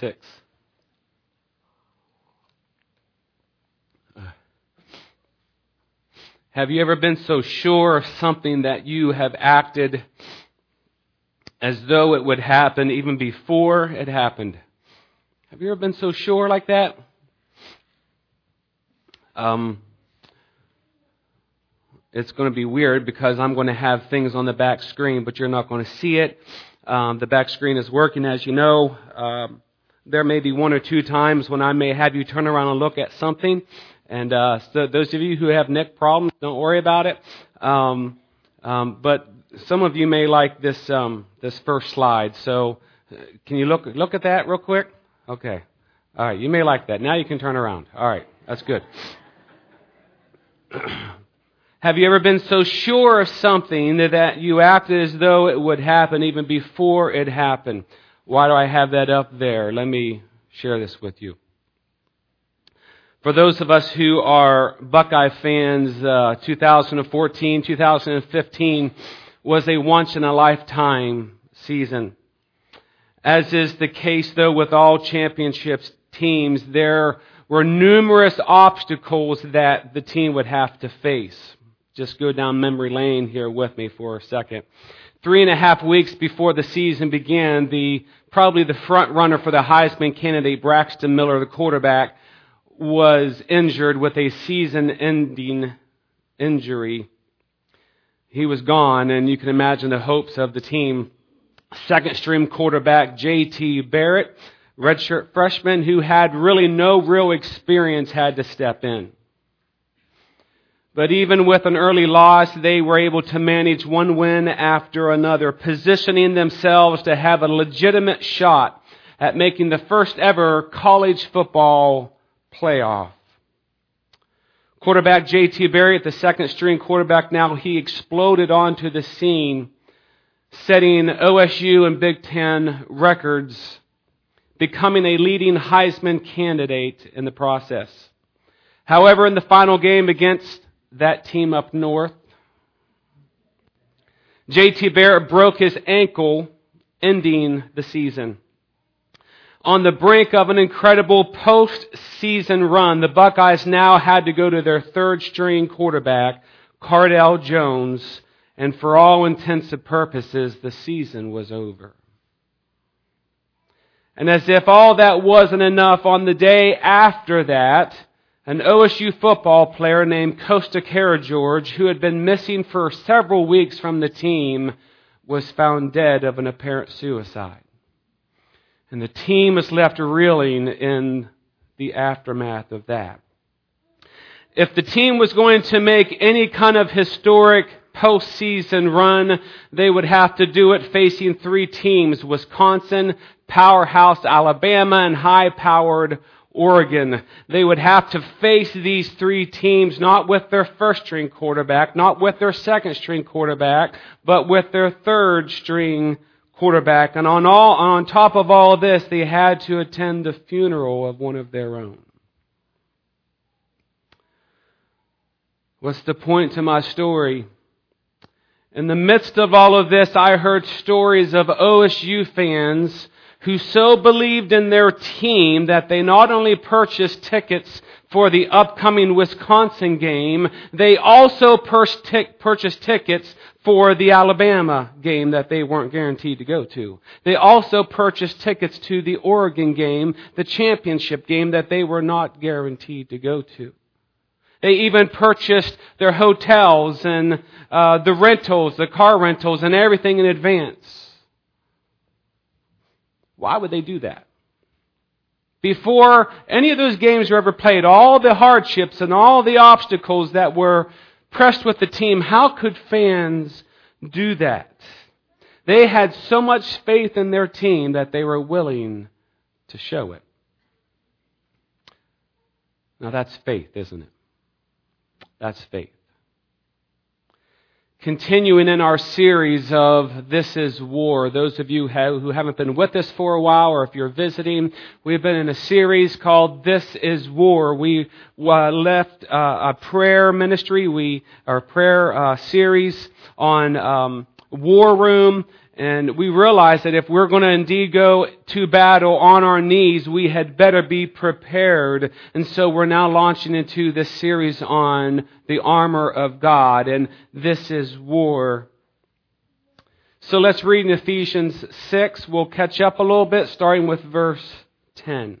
6. Have you ever been so sure of something that you have acted as though it would happen even before it happened? Have you ever been so sure like that? Um, it's going to be weird because I'm going to have things on the back screen, but you're not going to see it. Um, the back screen is working, as you know. Um, there may be one or two times when I may have you turn around and look at something, and uh, so those of you who have neck problems, don't worry about it. Um, um, but some of you may like this um, this first slide. So uh, can you look look at that real quick? Okay. All right. You may like that. Now you can turn around. All right. That's good. have you ever been so sure of something that you acted as though it would happen even before it happened? Why do I have that up there? Let me share this with you. For those of us who are Buckeye fans, uh, 2014, 2015 was a once in a lifetime season. As is the case though with all championships teams, there were numerous obstacles that the team would have to face. Just go down memory lane here with me for a second. Three and a half weeks before the season began, the probably the front runner for the Heisman candidate, Braxton Miller, the quarterback, was injured with a season ending injury. He was gone, and you can imagine the hopes of the team. Second string quarterback J.T. Barrett, redshirt freshman who had really no real experience, had to step in. But even with an early loss, they were able to manage one win after another, positioning themselves to have a legitimate shot at making the first ever college football playoff. Quarterback J.T. Barrett, the second string quarterback now, he exploded onto the scene, setting OSU and Big Ten records, becoming a leading Heisman candidate in the process. However, in the final game against that team up north, J.T. Barrett broke his ankle, ending the season on the brink of an incredible postseason run, the Buckeyes now had to go to their third string quarterback, Cardale Jones, and for all intents and purposes, the season was over. And as if all that wasn't enough, on the day after that, an OSU football player named Kosta Karageorge, who had been missing for several weeks from the team, was found dead of an apparent suicide. And the team is left reeling in the aftermath of that. If the team was going to make any kind of historic postseason run, they would have to do it facing three teams Wisconsin, powerhouse Alabama, and high powered Oregon. They would have to face these three teams not with their first string quarterback, not with their second string quarterback, but with their third string quarterback. And on all, on top of all this, they had to attend the funeral of one of their own. What's the point to my story? In the midst of all of this, I heard stories of OSU fans who so believed in their team that they not only purchased tickets for the upcoming Wisconsin game, they also purchased tickets for the Alabama game that they weren't guaranteed to go to. They also purchased tickets to the Oregon game, the championship game that they were not guaranteed to go to. They even purchased their hotels and uh, the rentals, the car rentals, and everything in advance. Why would they do that? Before any of those games were ever played, all the hardships and all the obstacles that were pressed with the team, how could fans do that? They had so much faith in their team that they were willing to show it. Now that's faith, isn't it? That's faith continuing in our series of This is War. Those of you who haven't been with us for a while, or if you're visiting, we've been in a series called This is War. We uh, left uh, a prayer ministry, we our prayer uh, series on um, war room, And we realize that if we're going to indeed go to battle on our knees, we had better be prepared. And so we're now launching into this series on the armor of God. And this is war. So let's read in Ephesians 6. We'll catch up a little bit, starting with verse 10.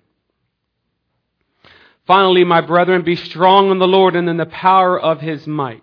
Finally, my brethren, be strong in the Lord and in the power of his might.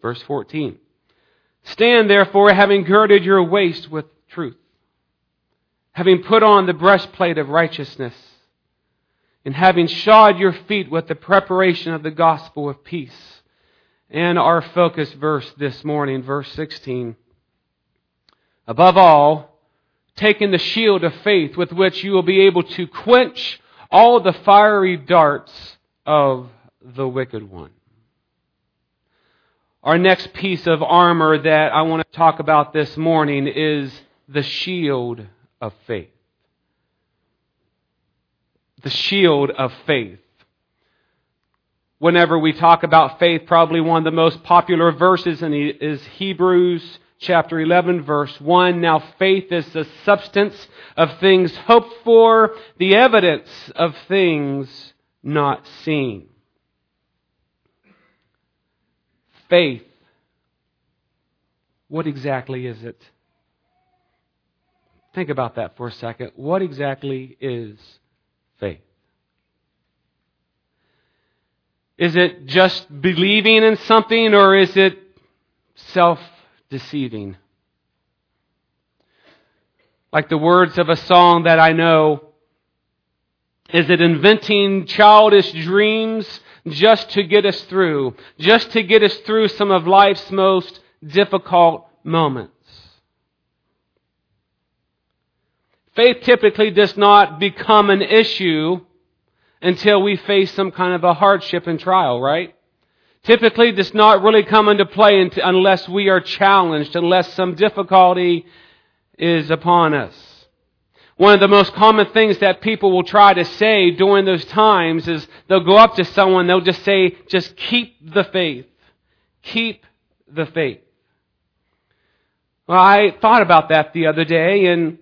Verse 14. Stand therefore, having girded your waist with truth, having put on the breastplate of righteousness, and having shod your feet with the preparation of the gospel of peace. And our focus verse this morning, verse 16. Above all, taking the shield of faith with which you will be able to quench all the fiery darts of the wicked one. Our next piece of armor that I want to talk about this morning is the shield of faith. The shield of faith. Whenever we talk about faith, probably one of the most popular verses is Hebrews chapter 11 verse 1. Now faith is the substance of things hoped for, the evidence of things not seen. Faith. What exactly is it? Think about that for a second. What exactly is faith? Is it just believing in something or is it self deceiving? Like the words of a song that I know, is it inventing childish dreams just to get us through, just to get us through some of life's most difficult moments. Faith typically does not become an issue until we face some kind of a hardship and trial, right? Typically does not really come into play unless we are challenged, unless some difficulty is upon us. One of the most common things that people will try to say during those times is they'll go up to someone, they'll just say, just keep the faith. Keep the faith. Well, I thought about that the other day, and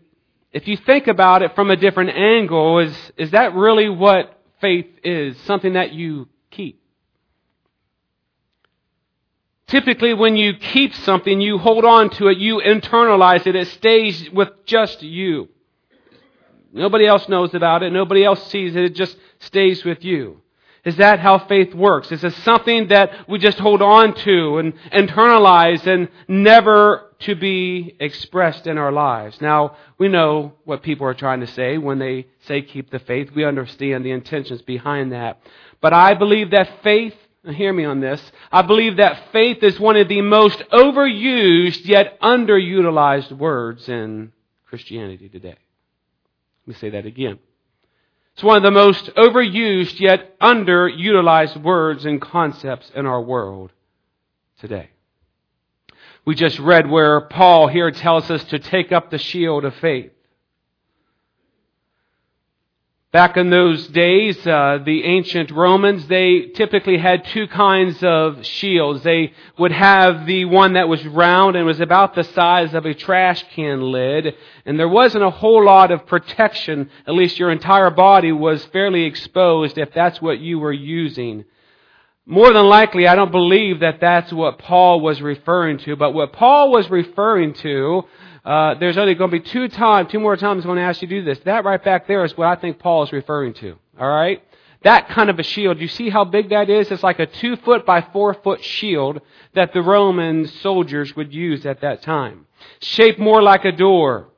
if you think about it from a different angle, is, is that really what faith is? Something that you keep? Typically, when you keep something, you hold on to it, you internalize it, it stays with just you. Nobody else knows about it. Nobody else sees it. It just stays with you. Is that how faith works? Is it something that we just hold on to and internalize and never to be expressed in our lives? Now, we know what people are trying to say when they say keep the faith. We understand the intentions behind that. But I believe that faith, hear me on this, I believe that faith is one of the most overused yet underutilized words in Christianity today. Let me say that again. It's one of the most overused yet underutilized words and concepts in our world today. We just read where Paul here tells us to take up the shield of faith. Back in those days, uh, the ancient Romans, they typically had two kinds of shields. They would have the one that was round and was about the size of a trash can lid, and there wasn't a whole lot of protection. At least your entire body was fairly exposed if that's what you were using. More than likely, I don't believe that that's what Paul was referring to, but what Paul was referring to uh, there's only going to be two times, two more times I'm going to ask you to do this. That right back there is what I think Paul is referring to. All right? That kind of a shield. You see how big that is? It's like a two foot by four foot shield that the Roman soldiers would use at that time. Shaped more like a door.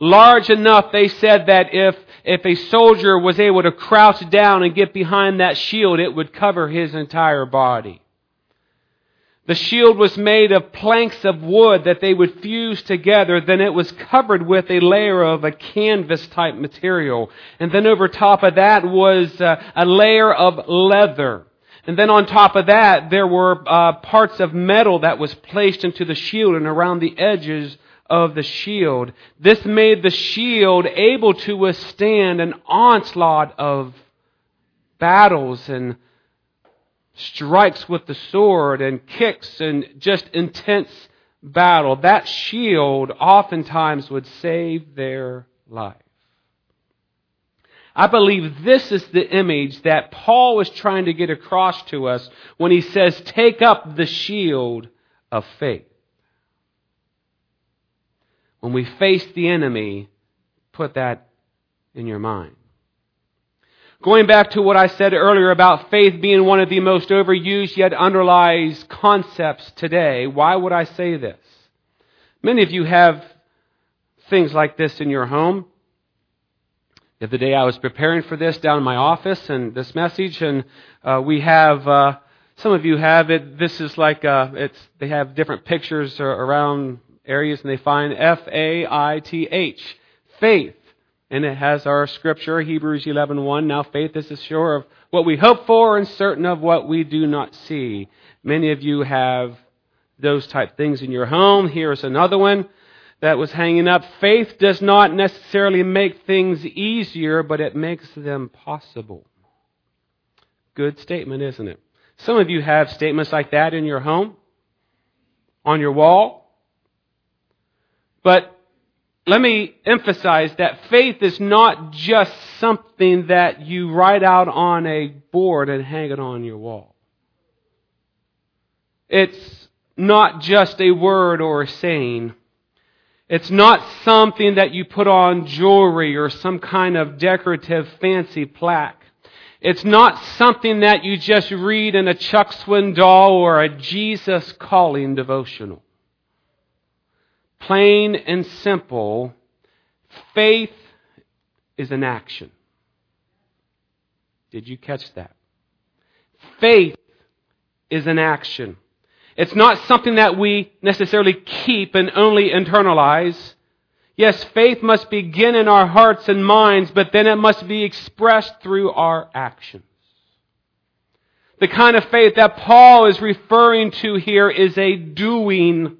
Large enough, they said that if, if a soldier was able to crouch down and get behind that shield, it would cover his entire body. The shield was made of planks of wood that they would fuse together. Then it was covered with a layer of a canvas type material. And then over top of that was uh, a layer of leather. And then on top of that, there were uh, parts of metal that was placed into the shield and around the edges of the shield. This made the shield able to withstand an onslaught of battles and strikes with the sword and kicks and just intense battle, that shield oftentimes would save their life. I believe this is the image that Paul was trying to get across to us when he says, take up the shield of faith. When we face the enemy, put that in your mind. Going back to what I said earlier about faith being one of the most overused yet underlies concepts today, why would I say this? Many of you have things like this in your home. The other day I was preparing for this down in my office and this message, and uh, we have, uh, some of you have it, this is like, uh, it's, they have different pictures around areas and they find F-A-I-T-H, faith and it has our scripture, Hebrews 11:1. Now faith is sure of what we hope for and certain of what we do not see. Many of you have those type things in your home. Here's another one that was hanging up. Faith does not necessarily make things easier, but it makes them possible. Good statement, isn't it? Some of you have statements like that in your home, on your wall. But let me emphasize that faith is not just something that you write out on a board and hang it on your wall. It's not just a word or a saying. It's not something that you put on jewelry or some kind of decorative fancy plaque. It's not something that you just read in a Chuck Swindoll or a Jesus calling devotional. Plain and simple, faith is an action. Did you catch that? Faith is an action. It's not something that we necessarily keep and only internalize. Yes, faith must begin in our hearts and minds, but then it must be expressed through our actions. The kind of faith that Paul is referring to here is a doing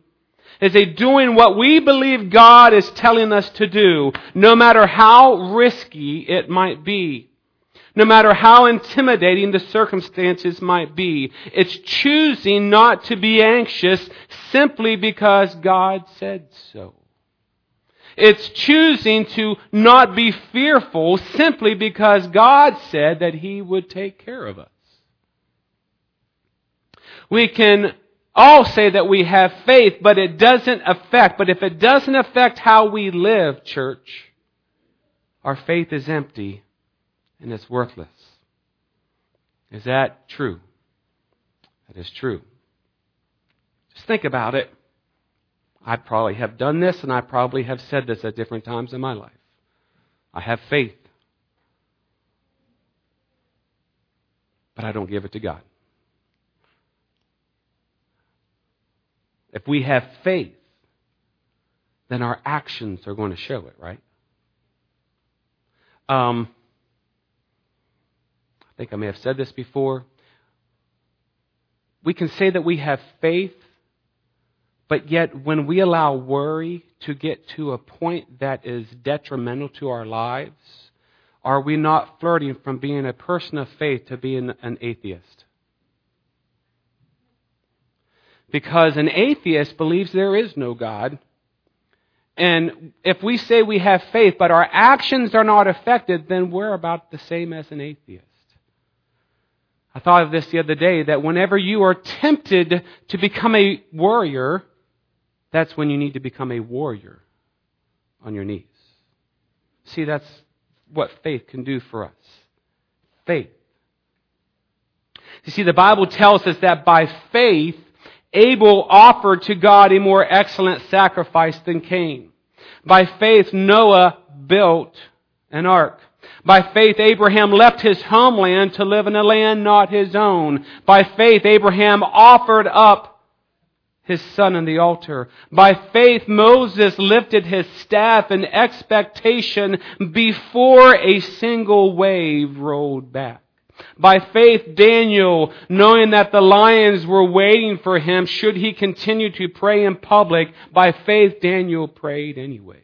is a doing what we believe God is telling us to do, no matter how risky it might be. No matter how intimidating the circumstances might be. It's choosing not to be anxious simply because God said so. It's choosing to not be fearful simply because God said that He would take care of us. We can all say that we have faith, but it doesn't affect. But if it doesn't affect how we live, church, our faith is empty and it's worthless. Is that true? That is true. Just think about it. I probably have done this and I probably have said this at different times in my life. I have faith, but I don't give it to God. If we have faith, then our actions are going to show it, right? Um, I think I may have said this before. We can say that we have faith, but yet when we allow worry to get to a point that is detrimental to our lives, are we not flirting from being a person of faith to being an atheist? Because an atheist believes there is no God. And if we say we have faith, but our actions are not affected, then we're about the same as an atheist. I thought of this the other day that whenever you are tempted to become a warrior, that's when you need to become a warrior on your knees. See, that's what faith can do for us. Faith. You see, the Bible tells us that by faith, Abel offered to God a more excellent sacrifice than Cain. By faith, Noah built an ark. By faith, Abraham left his homeland to live in a land not his own. By faith, Abraham offered up his son on the altar. By faith, Moses lifted his staff in expectation before a single wave rolled back. By faith, Daniel, knowing that the lions were waiting for him should he continue to pray in public, by faith, Daniel prayed anyways.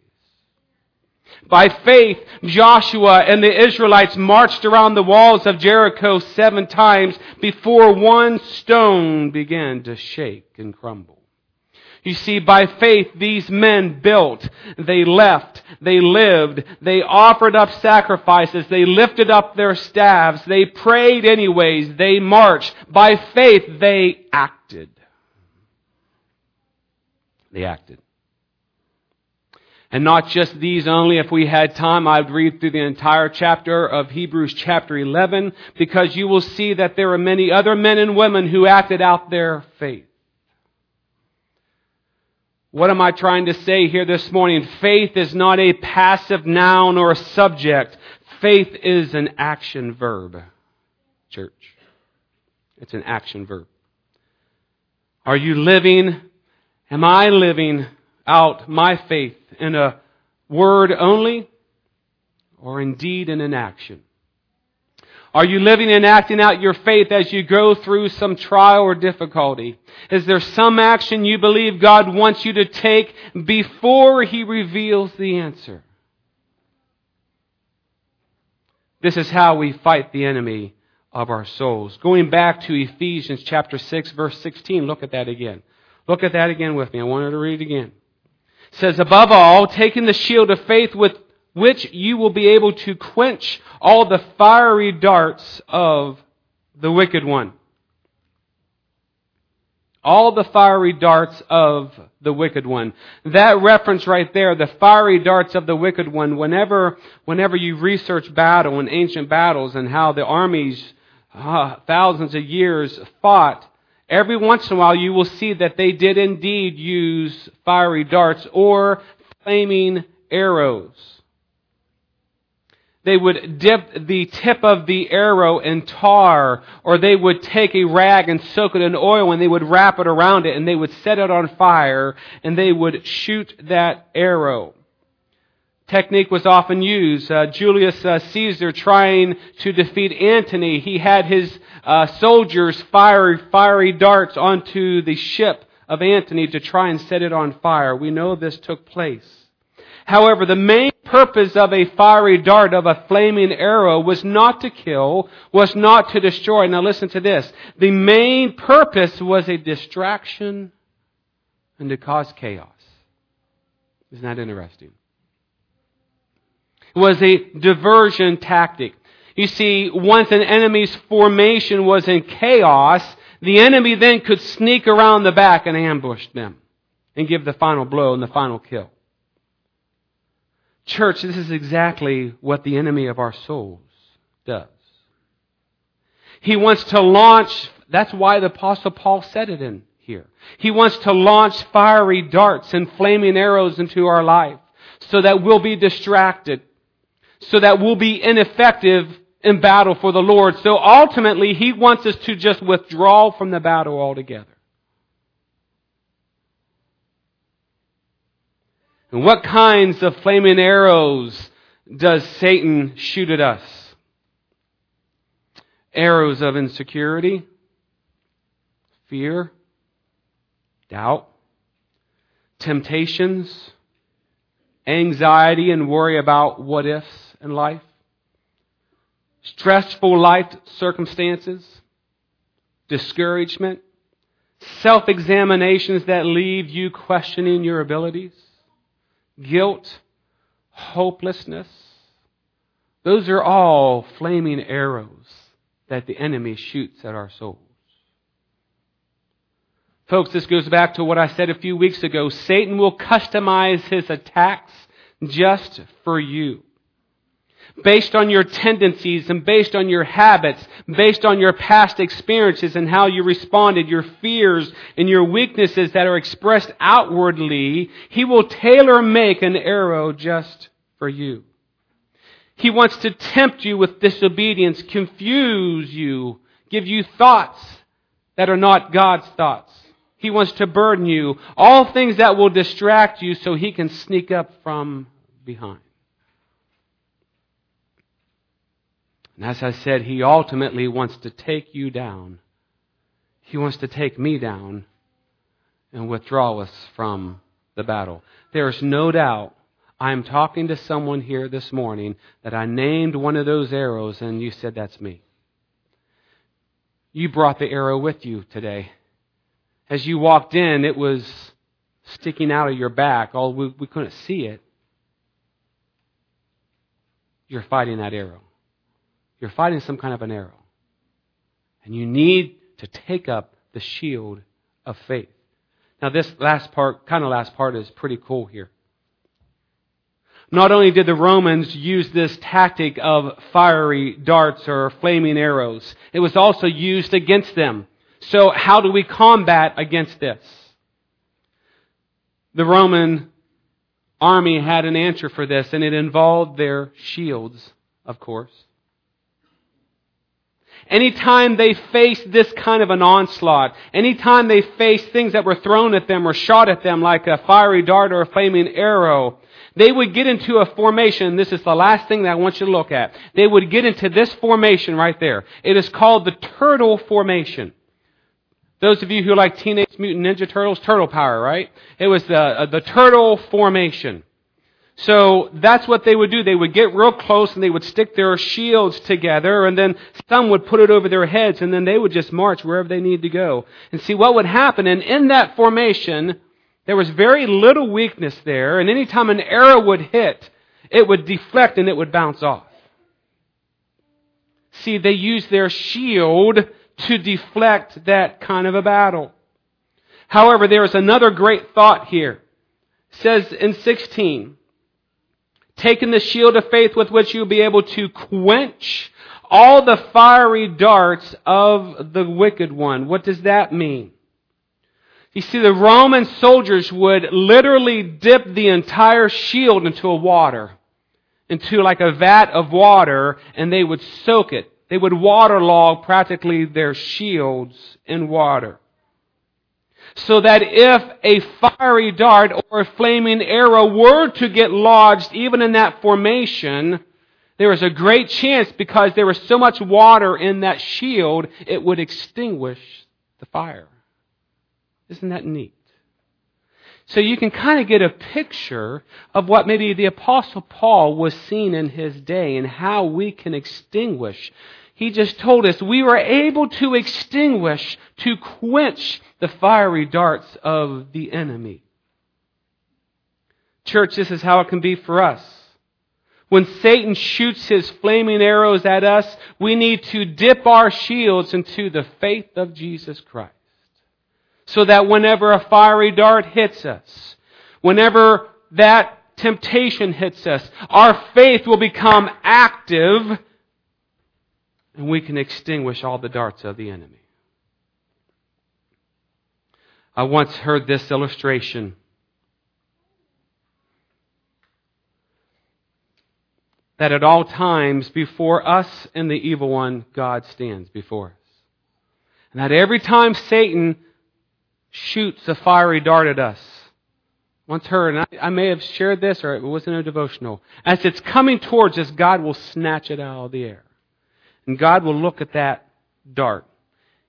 By faith, Joshua and the Israelites marched around the walls of Jericho seven times before one stone began to shake and crumble. You see, by faith, these men built, they left, they lived, they offered up sacrifices, they lifted up their staffs, they prayed anyways, they marched. By faith, they acted. They acted. And not just these only. If we had time, I'd read through the entire chapter of Hebrews chapter 11 because you will see that there are many other men and women who acted out their faith. What am I trying to say here this morning? Faith is not a passive noun or a subject. Faith is an action verb. Church. It's an action verb. Are you living? Am I living out my faith in a word only or indeed in an action? Are you living and acting out your faith as you go through some trial or difficulty? Is there some action you believe God wants you to take before He reveals the answer? This is how we fight the enemy of our souls. Going back to Ephesians chapter 6 verse 16, look at that again. Look at that again with me. I want to read it again. It says, above all, taking the shield of faith with which you will be able to quench all the fiery darts of the wicked one. All the fiery darts of the wicked one. That reference right there, the fiery darts of the wicked one, whenever, whenever you research battle and ancient battles and how the armies, uh, thousands of years fought, every once in a while you will see that they did indeed use fiery darts or flaming arrows they would dip the tip of the arrow in tar, or they would take a rag and soak it in oil and they would wrap it around it and they would set it on fire and they would shoot that arrow. Technique was often used. Uh, Julius uh, Caesar trying to defeat Antony, he had his uh, soldiers fire fiery darts onto the ship of Antony to try and set it on fire. We know this took place. However, the main purpose of a fiery dart, of a flaming arrow, was not to kill, was not to destroy. Now listen to this. The main purpose was a distraction and to cause chaos. Isn't that interesting? It was a diversion tactic. You see, once an enemy's formation was in chaos, the enemy then could sneak around the back and ambush them and give the final blow and the final kill. Church, this is exactly what the enemy of our souls does. He wants to launch, that's why the Apostle Paul said it in here. He wants to launch fiery darts and flaming arrows into our life so that we'll be distracted, so that we'll be ineffective in battle for the Lord. So ultimately, he wants us to just withdraw from the battle altogether. And what kinds of flaming arrows does Satan shoot at us? Arrows of insecurity, fear, doubt, temptations, anxiety and worry about what ifs in life, stressful life circumstances, discouragement, self examinations that leave you questioning your abilities guilt, hopelessness. Those are all flaming arrows that the enemy shoots at our souls. Folks, this goes back to what I said a few weeks ago. Satan will customize his attacks just for you based on your tendencies and based on your habits, based on your past experiences and how you responded, your fears and your weaknesses that are expressed outwardly, He will tailor make an arrow just for you. He wants to tempt you with disobedience, confuse you, give you thoughts that are not God's thoughts. He wants to burden you. All things that will distract you so he can sneak up from behind. And as I said, he ultimately wants to take you down. He wants to take me down and withdraw us from the battle. There is no doubt I'm talking to someone here this morning that I named one of those arrows and you said, That's me. You brought the arrow with you today. As you walked in, it was sticking out of your back. All we, we couldn't see it. You're fighting that arrow. You're fighting some kind of an arrow. And you need to take up the shield of faith. Now, this last part, kind of last part, is pretty cool here. Not only did the Romans use this tactic of fiery darts or flaming arrows, it was also used against them. So how do we combat against this? The Roman army had an answer for this, and it involved their shields, of course. Anytime they faced this kind of an onslaught, anytime they faced things that were thrown at them or shot at them like a fiery dart or a flaming arrow, they would get into a formation. This is the last thing that I want you to look at. They would get into this formation right there. It is called the turtle formation. Those of you who like Teenage Mutant Ninja Turtles, turtle power, right? It was the, uh, the turtle formation. So that's what they would do. They would get real close and they would stick their shields together and then some would put it over their heads and then they would just march wherever they need to go. And see what would happen. And in that formation, there was very little weakness there, and anytime an arrow would hit, it would deflect and it would bounce off. See, they used their shield to deflect that kind of a battle. However, there is another great thought here. It says in 16, taking the shield of faith with which you'll be able to quench all the fiery darts of the wicked one. What does that mean? You see, the Roman soldiers would literally dip the entire shield into a water, into like a vat of water, and they would soak it. They would waterlog practically their shields in water. So that if a fiery dart or a flaming arrow were to get lodged even in that formation, there was a great chance because there was so much water in that shield, it would extinguish the fire. Isn't that neat? So you can kind of get a picture of what maybe the Apostle Paul was seeing in his day and how we can extinguish. He just told us we were able to extinguish, to quench the fiery darts of the enemy. Church, this is how it can be for us. When Satan shoots his flaming arrows at us, we need to dip our shields into the faith of Jesus Christ so that whenever a fiery dart hits us, whenever that temptation hits us, our faith will become active and we can extinguish all the darts of the enemy. I once heard this illustration. That at all times before us and the evil one, God stands before us. And that every time Satan shoots a fiery dart at us. Once heard, and I, I may have shared this or it was in a devotional. As it's coming towards us, God will snatch it out of the air. And God will look at that dart.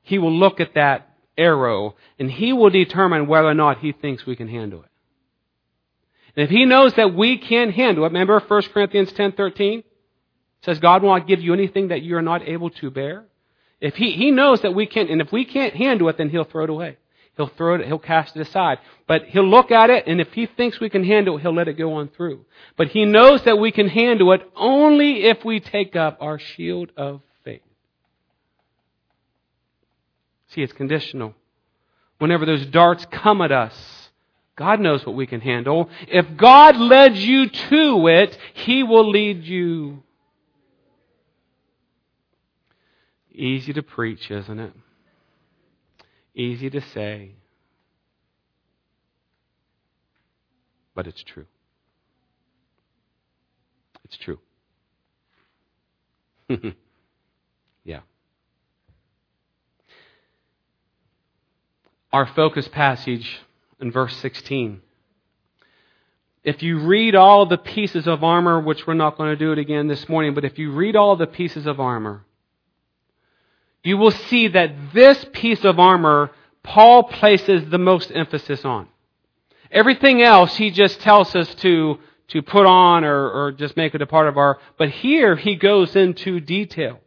He will look at that arrow and He will determine whether or not He thinks we can handle it. And if He knows that we can't handle it, remember 1 Corinthians 10.13? says God will not give you anything that you are not able to bear. If he, he knows that we can't, and if we can't handle it, then He'll throw it away. He'll throw it, he'll cast it aside. But he'll look at it, and if he thinks we can handle it, he'll let it go on through. But he knows that we can handle it only if we take up our shield of faith. See, it's conditional. Whenever those darts come at us, God knows what we can handle. If God led you to it, He will lead you. Easy to preach, isn't it? Easy to say, but it's true. It's true. yeah. our focus passage in verse 16. If you read all the pieces of armor, which we're not going to do it again this morning, but if you read all the pieces of armor, you will see that this piece of armor Paul places the most emphasis on. Everything else he just tells us to, to put on or, or just make it a part of our, but here he goes into detail.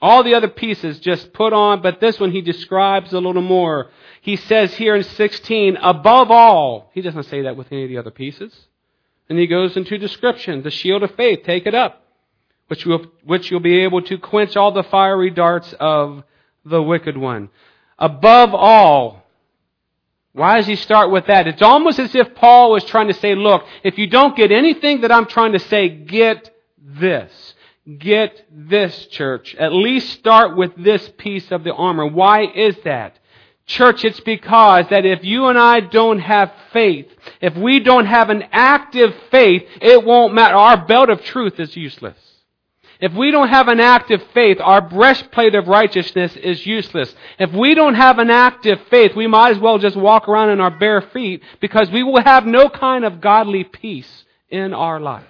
All the other pieces just put on, but this one he describes a little more. He says here in 16, above all, he doesn't say that with any of the other pieces. And he goes into description, the shield of faith, take it up, which, will, which you'll be able to quench all the fiery darts of the wicked one. Above all, why does he start with that? It's almost as if Paul was trying to say, look, if you don't get anything that I'm trying to say, get this. Get this, church. At least start with this piece of the armor. Why is that? Church, it's because that if you and I don't have faith, if we don't have an active faith, it won't matter. Our belt of truth is useless. If we don't have an active faith, our breastplate of righteousness is useless. If we don't have an active faith, we might as well just walk around in our bare feet because we will have no kind of godly peace in our life.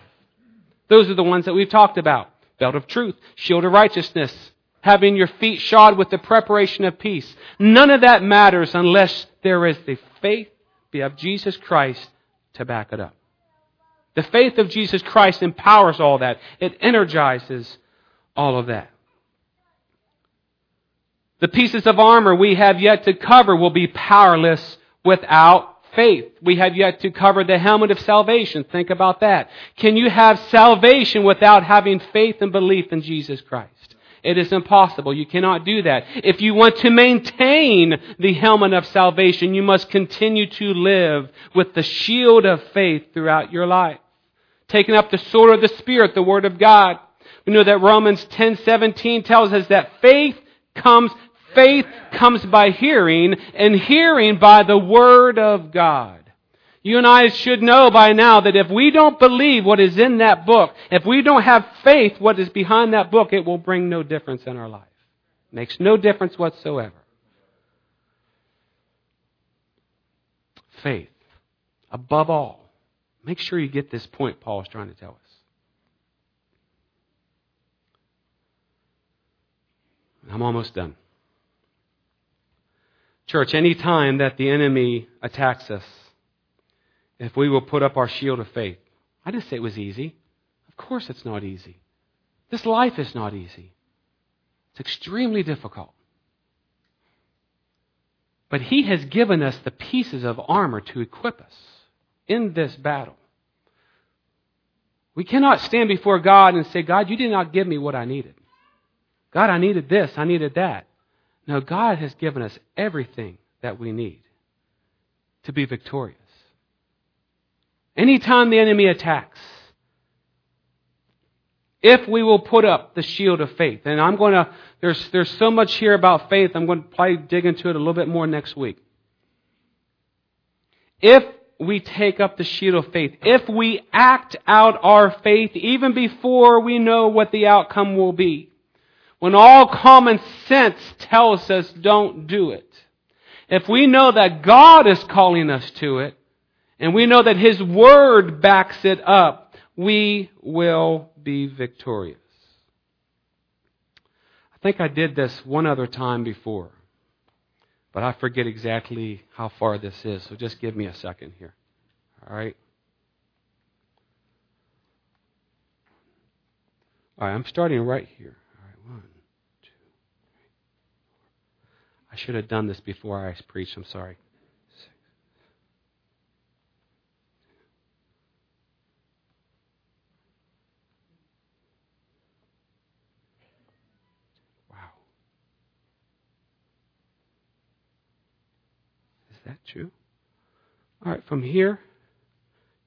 Those are the ones that we've talked about. Belt of truth, shield of righteousness, having your feet shod with the preparation of peace. None of that matters unless there is the faith of Jesus Christ to back it up. The faith of Jesus Christ empowers all that. It energizes all of that. The pieces of armor we have yet to cover will be powerless without faith. We have yet to cover the helmet of salvation. Think about that. Can you have salvation without having faith and belief in Jesus Christ? It is impossible. You cannot do that. If you want to maintain the helmet of salvation, you must continue to live with the shield of faith throughout your life taking up the sword of the Spirit, the Word of God. We know that Romans 10:17 tells us that faith comes faith comes by hearing and hearing by the word of God. You and I should know by now that if we don't believe what is in that book, if we don't have faith what is behind that book, it will bring no difference in our life. It Makes no difference whatsoever. Faith. Above all. Make sure you get this point Paul is trying to tell us. I'm almost done. Church, any time that the enemy attacks us, if we will put up our shield of faith, I didn't say it was easy. Of course it's not easy. This life is not easy. It's extremely difficult. But he has given us the pieces of armor to equip us in this battle. We cannot stand before God and say, God, you did not give me what I needed. God, I needed this, I needed that. No, God has given us everything that we need to be victorious. Anytime the enemy attacks, if we will put up the shield of faith, and I'm going to, there's, there's so much here about faith, I'm going to probably dig into it a little bit more next week. If we take up the shield of faith, if we act out our faith even before we know what the outcome will be, when all common sense tells us don't do it, if we know that God is calling us to it, and we know that His Word backs it up, we will be victorious. I think I did this one other time before. But I forget exactly how far this is, so just give me a second here. All right? All right, I'm starting right here. All right, one, two, three, four. I should have done this before I preached. I'm sorry. All right, from here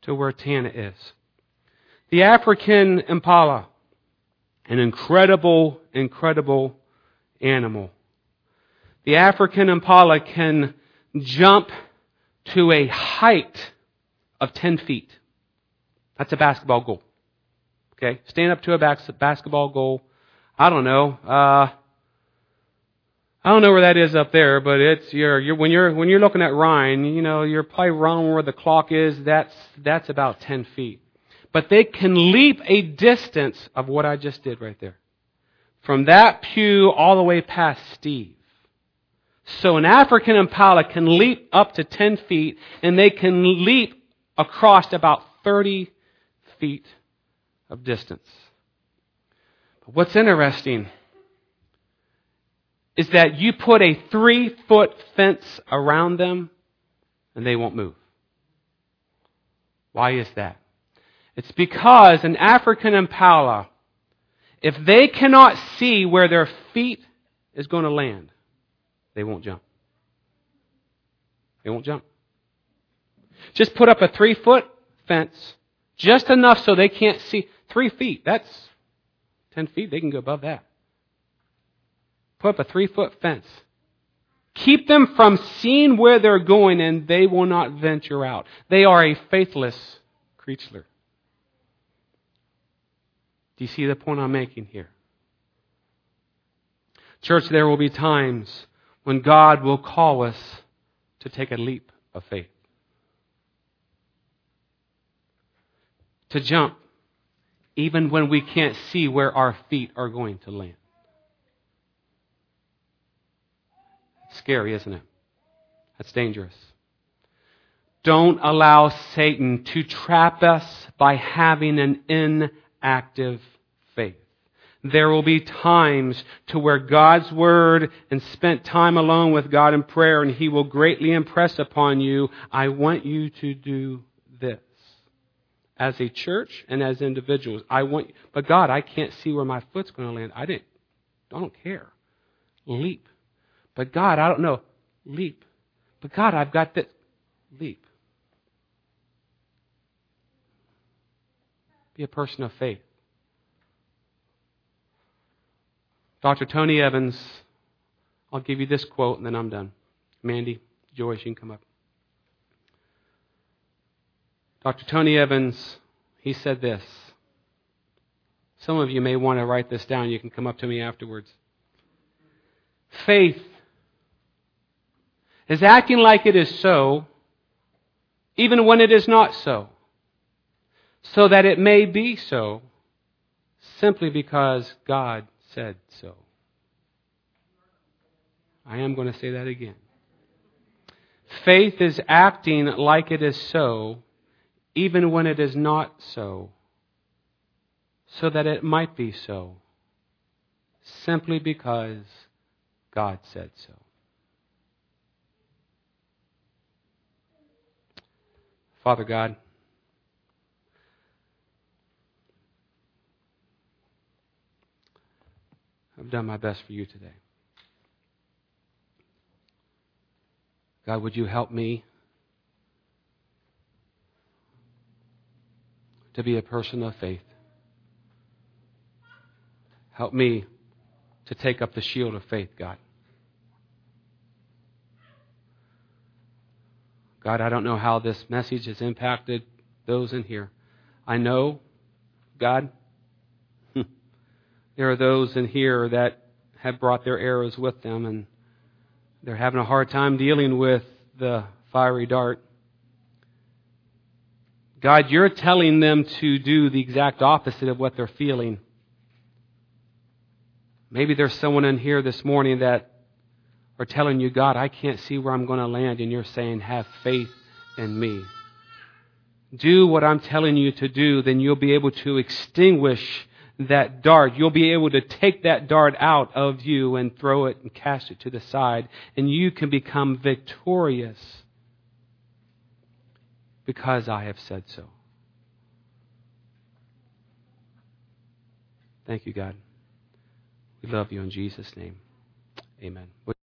to where Tana is. The African impala, an incredible, incredible animal. The African impala can jump to a height of 10 feet. That's a basketball goal. Okay? Stand up to a basketball goal. I don't know. Uh, I don't know where that is up there, but it's you're, when you're when you're looking at Rhine, you know, you're probably around where the clock is. That's that's about ten feet. But they can leap a distance of what I just did right there. From that pew all the way past Steve. So an African impala can leap up to 10 feet and they can leap across about 30 feet of distance. But what's interesting is that you put a three foot fence around them and they won't move. Why is that? It's because an African impala, if they cannot see where their feet is going to land, they won't jump. They won't jump. Just put up a three foot fence, just enough so they can't see. Three feet, that's 10 feet, they can go above that. Put up a three foot fence. Keep them from seeing where they're going and they will not venture out. They are a faithless creature. Do you see the point I'm making here? Church, there will be times when God will call us to take a leap of faith. To jump, even when we can't see where our feet are going to land. It's scary, isn't it? That's dangerous. Don't allow Satan to trap us by having an inactive faith. There will be times to where God's Word and spent time alone with God in prayer and He will greatly impress upon you, I want you to do this. As a church and as individuals, I want, but God, I can't see where my foot's going to land. I didn't, I don't care. Leap. But God, I don't know. Leap. But God, I've got this. Leap. Be a person of faith. Dr. Tony Evans, I'll give you this quote and then I'm done. Mandy, Joyce, you can come up. Dr. Tony Evans, he said this. Some of you may want to write this down. You can come up to me afterwards. Faith is acting like it is so, even when it is not so, so that it may be so, simply because God said so. I am going to say that again. Faith is acting like it is so, even when it is not so, so that it might be so, simply because God said so. Father God, I've done my best for you today. God, would you help me to be a person of faith? Help me to take up the shield of faith, God. God, I don't know how this message has impacted those in here. I know, God, hmm, there are those in here that have brought their arrows with them and they're having a hard time dealing with the fiery dart. God, you're telling them to do the exact opposite of what they're feeling. Maybe there's someone in here this morning that are telling you, God, I can't see where I'm going to land, and you're saying, have faith in me. Do what I'm telling you to do, then you'll be able to extinguish that dart. You'll be able to take that dart out of you and throw it and cast it to the side, and you can become victorious because I have said so. Thank you, God. We love you in Jesus' name. Amen.